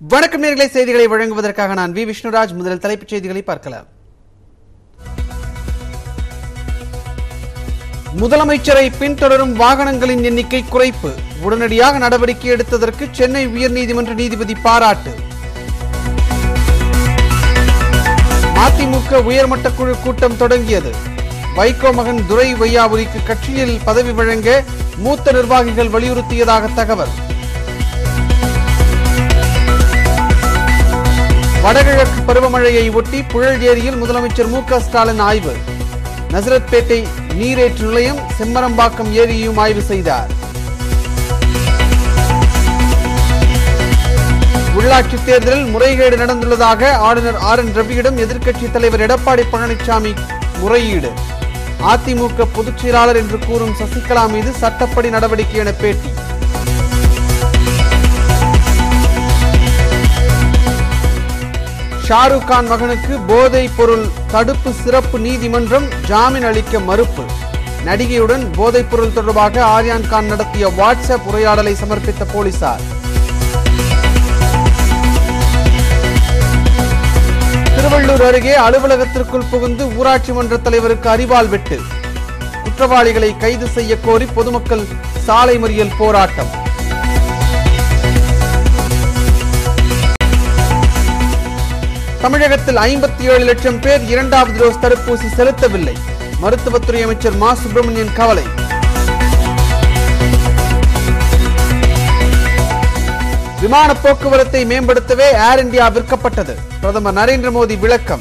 வணக்கம் நேர்களை செய்திகளை வழங்குவதற்காக நான் வி விஷ்ணுராஜ். முதலில் தலைப்புச் செய்திகளை பார்க்கலாம். முதலமைச்சரை பின்தொடரும் வாகனங்களின் எண்ணிக்கை குறைப்பு. உடனடியாக நடவடிக்கை எடுத்ததற்கு சென்னை உயர்நீதிமன்ற நீதிபதி பாராட்டு. அதிமுக உயர்மட்ட குழு கூட்டம் தொடங்கியது. வைகோ மகன் துரை வையாபுரிக்கு கட்சியில் பதவி வழங்க மூத்த நிர்வாகிகள் வலியுறுத்தியதாக தகவல். வடகிழக்கு பருவமழையை ஒட்டி புழல் ஏரியில் முதலமைச்சர் மு க ஸ்டாலின் ஆய்வு. நசரத்பேட்டை நீரேற்று நிலையம் செம்மரம்பாக்கம் ஏரியையும் ஆய்வு செய்தார். உள்ளாட்சித் தேர்தலில் முறைகேடு நடந்துள்ளதாக ஆளுநர் ஆர் என் ரவியிடம் எதிர்க்கட்சித் தலைவர் எடப்பாடி பழனிசாமி முறையீடு. அதிமுக பொதுச் செயலாளர் என்று கூறும் சசிகலா மீது சட்டப்படி நடவடிக்கை என பேட்டி. ஷாருக் கான் மகனுக்கு போதைப் பொருள் தடுப்பு சிறப்பு நீதிமன்றம் ஜாமீன் அளிக்க மறுப்பு. நடிகையுடன் போதைப் பொருள் தொடர்பாக ஆர்யான் கான் நடத்திய வாட்ஸ்அப் உரையாடலை சமர்ப்பித்த போலீசார். திருவள்ளூர் அருகே அலுவலகத்திற்குள் புகுந்து ஊராட்சி மன்ற தலைவருக்கு அரிவாள் வெட்டு. குற்றவாளிகளை கைது செய்ய கோரி பொதுமக்கள் சாலை மறியல் போராட்டம். தமிழகத்தில் ஐம்பத்தி ஏழு லட்சம் பேர் இரண்டாவது டோஸ் தடுப்பூசி செலுத்தவில்லை. மருத்துவத்துறை அமைச்சர் மா. சுப்பிரமணியன் கவலை. விமான போக்குவரத்தை மேம்படுத்தவே ஏர் இந்தியா விற்கப்பட்டது. பிரதமர் நரேந்திர மோடி விளக்கம்.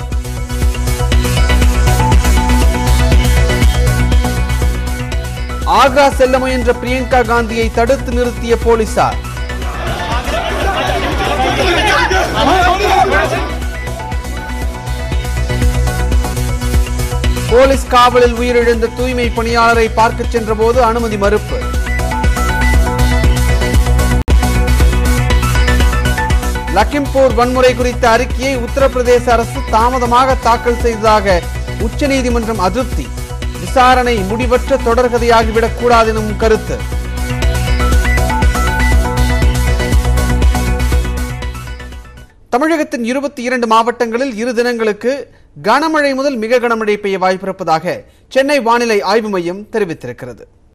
ஆக்ரா செல்ல முயன்ற பிரியங்கா காந்தியை தடுத்து நிறுத்திய போலீசார். போலீஸ் காவலில் உயிரிழந்த தூய்மை பணியாளரை பார்க்கச் சென்றபோது அனுமதி மறுப்பு. லக்கிம்பூர் வன்முறை குறித்த அறிக்கையை உத்தரப்பிரதேச அரசு தாமதமாக தாக்கல் செய்ததாக உச்சநீதிமன்றம் அதிருப்தி. விசாரணை முடிவற்ற தொடர்கதையாகிவிடக் கூடாது எனும் கருத்து. தமிழகத்தின் இருபத்தி இரண்டு மாவட்டங்களில் இரு தினங்களுக்கு கனமழை முதல் மிக கனமழை பெய்ய வாய்ப்பிருப்பதாக சென்னை வானிலை ஆய்வு மையம் தெரிவித்திருக்கிறது.